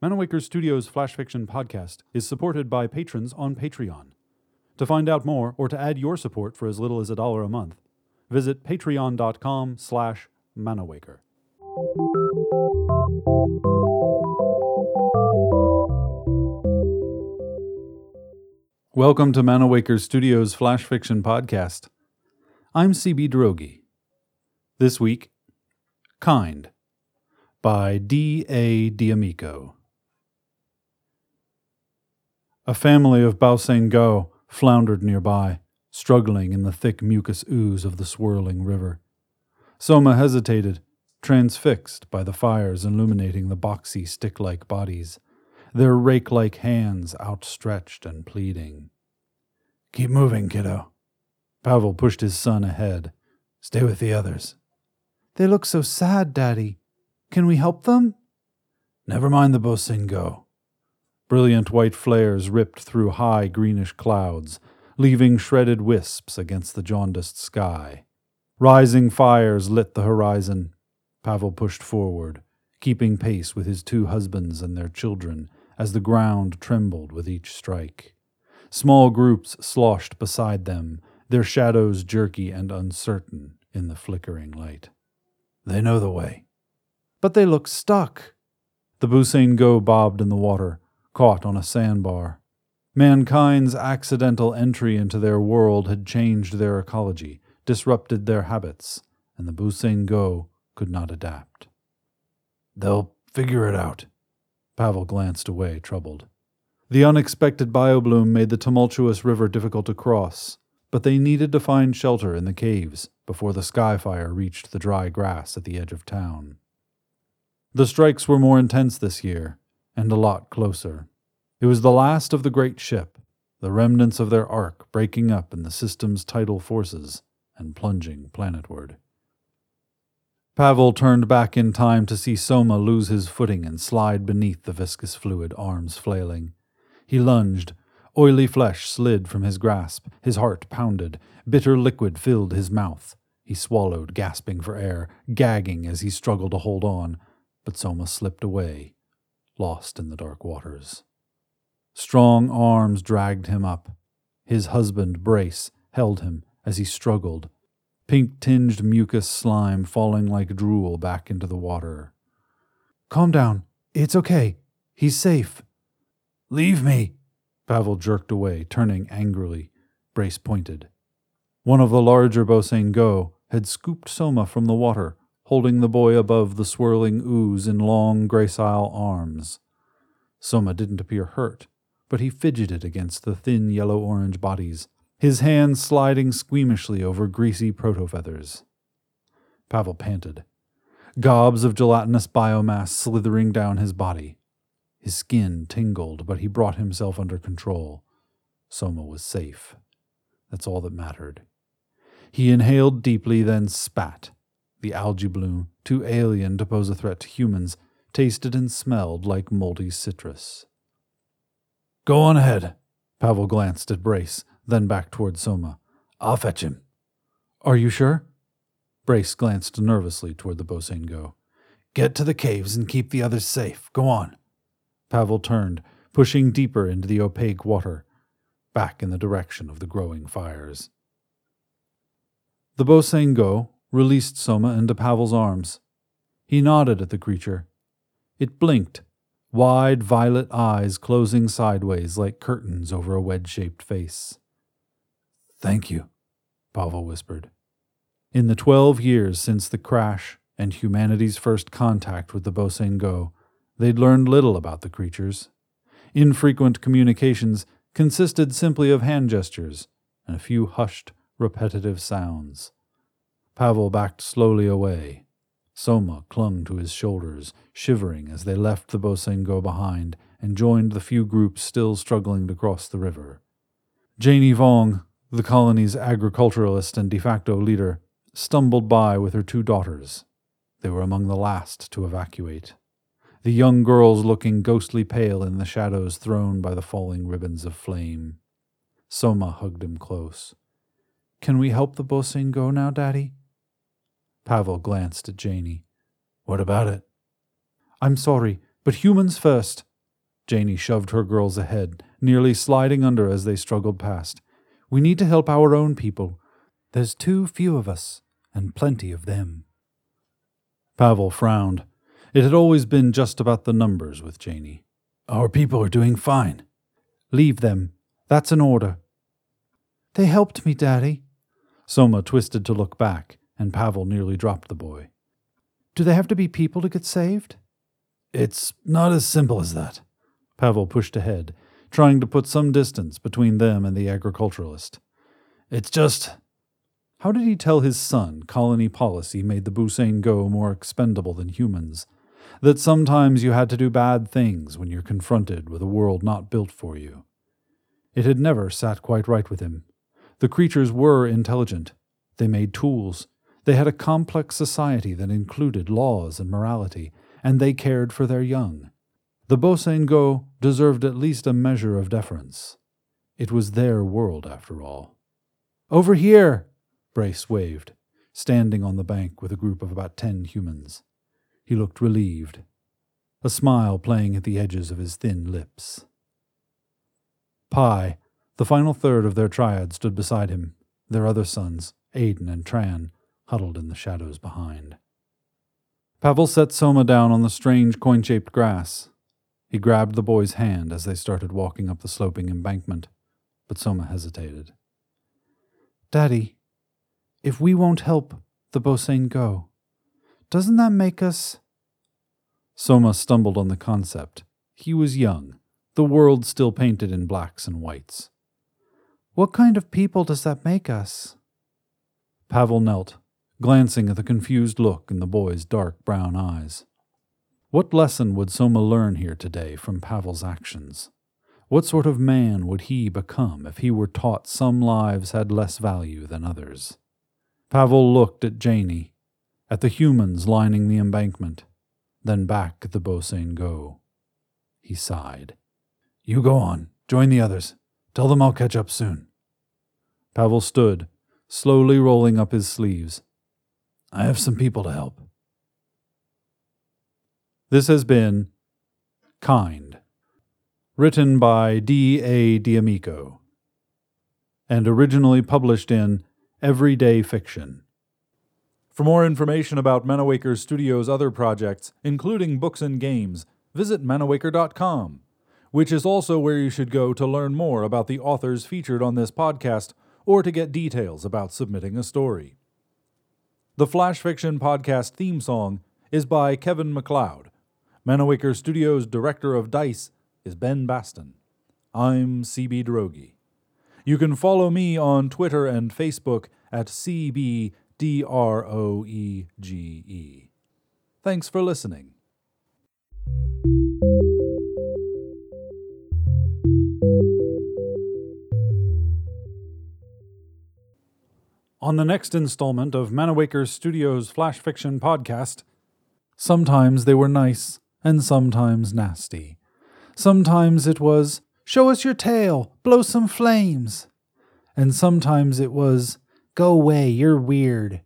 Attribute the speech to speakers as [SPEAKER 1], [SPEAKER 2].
[SPEAKER 1] Manawaker Studios Flash Fiction podcast is supported by patrons on Patreon. To find out more or to add your support for as little as a dollar a month, visit patreon.com slash manawaker. Welcome to Manawaker Studios Flash Fiction podcast. I'm CB Droege. This week, Kind by D. A. D'Amico. A family of Bao floundered nearby, struggling in the thick mucus ooze of the swirling river. Soma hesitated, transfixed by the fires illuminating the boxy stick like bodies, their rake like hands outstretched and pleading. Keep moving, kiddo. Pavel pushed his son ahead. Stay with the others.
[SPEAKER 2] They look so sad, Daddy. Can we help them?
[SPEAKER 1] Never mind the Bosingo. Brilliant white flares ripped through high greenish clouds, leaving shredded wisps against the jaundiced sky. Rising fires lit the horizon. Pavel pushed forward, keeping pace with his two husbands and their children as the ground trembled with each strike. Small groups sloshed beside them, their shadows jerky and uncertain in the flickering light. They know the way.
[SPEAKER 2] But they look stuck.
[SPEAKER 1] The Busain-Go bobbed in the water, caught on a sandbar. Mankind's accidental entry into their world had changed their ecology, disrupted their habits, and the Busain-Go could not adapt. They'll figure it out. Pavel glanced away, troubled. The unexpected biobloom made the tumultuous river difficult to cross, but they needed to find shelter in the caves before the skyfire reached the dry grass at the edge of town. The strikes were more intense this year, and a lot closer. It was the last of the great ship, the remnants of their ark breaking up in the system's tidal forces and plunging planetward. Pavel turned back in time to see Soma lose his footing and slide beneath the viscous fluid, arms flailing. He lunged. Oily flesh slid from his grasp. His heart pounded. Bitter liquid filled his mouth. He swallowed, gasping for air, gagging as he struggled to hold on, but Soma slipped away, lost in the dark waters. Strong arms dragged him up. His husband, Brace, held him as he struggled, pink tinged mucus slime falling like drool back into the water.
[SPEAKER 2] Calm down. It's okay. He's safe.
[SPEAKER 1] Leave me. Pavel jerked away, turning angrily. Brace pointed. One of the larger Bosain-Go had scooped Soma from the water holding the boy above the swirling ooze in long, gracile arms. Soma didn't appear hurt, but he fidgeted against the thin yellow orange bodies, his hands sliding squeamishly over greasy protofeathers. Pavel panted, gobs of gelatinous biomass slithering down his body. His skin tingled, but he brought himself under control. Soma was safe. That's all that mattered. He inhaled deeply, then spat the algae bloom, too alien to pose a threat to humans, tasted and smelled like moldy citrus. Go on ahead. Pavel glanced at Brace, then back toward Soma. I'll fetch him.
[SPEAKER 2] Are you sure?
[SPEAKER 1] Brace glanced nervously toward the Bosain-Go.
[SPEAKER 2] Get to the caves and keep the others safe. Go on.
[SPEAKER 1] Pavel turned, pushing deeper into the opaque water, back in the direction of the growing fires. The Bosain-Go, released Soma into Pavel's arms. He nodded at the creature. It blinked, wide violet eyes closing sideways like curtains over a wedge shaped face. Thank you, Pavel whispered. In the twelve years since the crash and humanity's first contact with the Bosain-Go, they'd learned little about the creatures. Infrequent communications consisted simply of hand gestures and a few hushed, repetitive sounds. Pavel backed slowly away. Soma clung to his shoulders, shivering as they left the Bosain-Go behind and joined the few groups still struggling to cross the river. Janie Vong, the colony's agriculturalist and de facto leader, stumbled by with her two daughters. They were among the last to evacuate. The young girls looking ghostly pale in the shadows thrown by the falling ribbons of flame. Soma hugged him close.
[SPEAKER 2] Can we help the Bosain-Go now, Daddy?
[SPEAKER 1] Pavel glanced at Janie. What about it?
[SPEAKER 2] I'm sorry, but humans first,
[SPEAKER 1] Janey shoved her girls ahead, nearly sliding under as they struggled past. We need to help our own people. There's too few of us, and plenty of them. Pavel frowned. It had always been just about the numbers with Janey. Our people are doing fine. Leave them. That's an order.
[SPEAKER 2] They helped me, Daddy.
[SPEAKER 1] Soma twisted to look back, and Pavel nearly dropped the boy.
[SPEAKER 2] Do they have to be people to get saved?
[SPEAKER 1] It's not as simple as that. Pavel pushed ahead, trying to put some distance between them and the agriculturalist. It's just. How did he tell his son colony policy made the Busengo more expendable than humans? That sometimes you had to do bad things when you're confronted with a world not built for you. It had never sat quite right with him. The creatures were intelligent. They made tools. They had a complex society that included laws and morality, and they cared for their young. The Bosengo deserved at least a measure of deference. It was their world, after all. Over here! Brace waved, standing on the bank with a group of about ten humans. He looked relieved, a smile playing at the edges of his thin lips. Pi, the final third of their triad, stood beside him, their other sons, Aiden and Tran, huddled in the shadows behind. Pavel set Soma down on the strange coin shaped grass, he grabbed the boy's hand as they started walking up the sloping embankment, but Soma hesitated.
[SPEAKER 2] Daddy, if we won't help the Bosengo, doesn't that make us.
[SPEAKER 1] Soma stumbled on the concept. He was young, the world still painted in blacks and whites.
[SPEAKER 2] What kind of people does that make us?
[SPEAKER 1] Pavel knelt, glancing at the confused look in the boy's dark brown eyes. What lesson would Soma learn here today from Pavel's actions? What sort of man would he become if he were taught some lives had less value than others? Pavel looked at Janey, at the humans lining the embankment, then back at the Bosengo. He sighed. You go on. Join the others. Tell them I'll catch up soon. Pavel stood, slowly rolling up his sleeves. I have some people to help. This has been Kind, written by D. A. D'Amico, and originally published in Everyday Fiction. For more information about Manawaker Studios' other projects, including books and games, visit manawaker.com, which is also where you should go to learn more about the authors featured on this podcast or to get details about submitting a story. The Flash Fiction Podcast theme song is by Kevin MacLeod. Manawaker Studios' director of DICE is Ben Baston. I'm CB Droege. You can follow me on Twitter and Facebook at CBDROEGE. Thanks for listening. On the next installment of Manawaker Studios' Flash Fiction podcast, sometimes they were nice and sometimes nasty. Sometimes it was, Show us your tail, blow some flames. And sometimes it was, Go away, you're weird.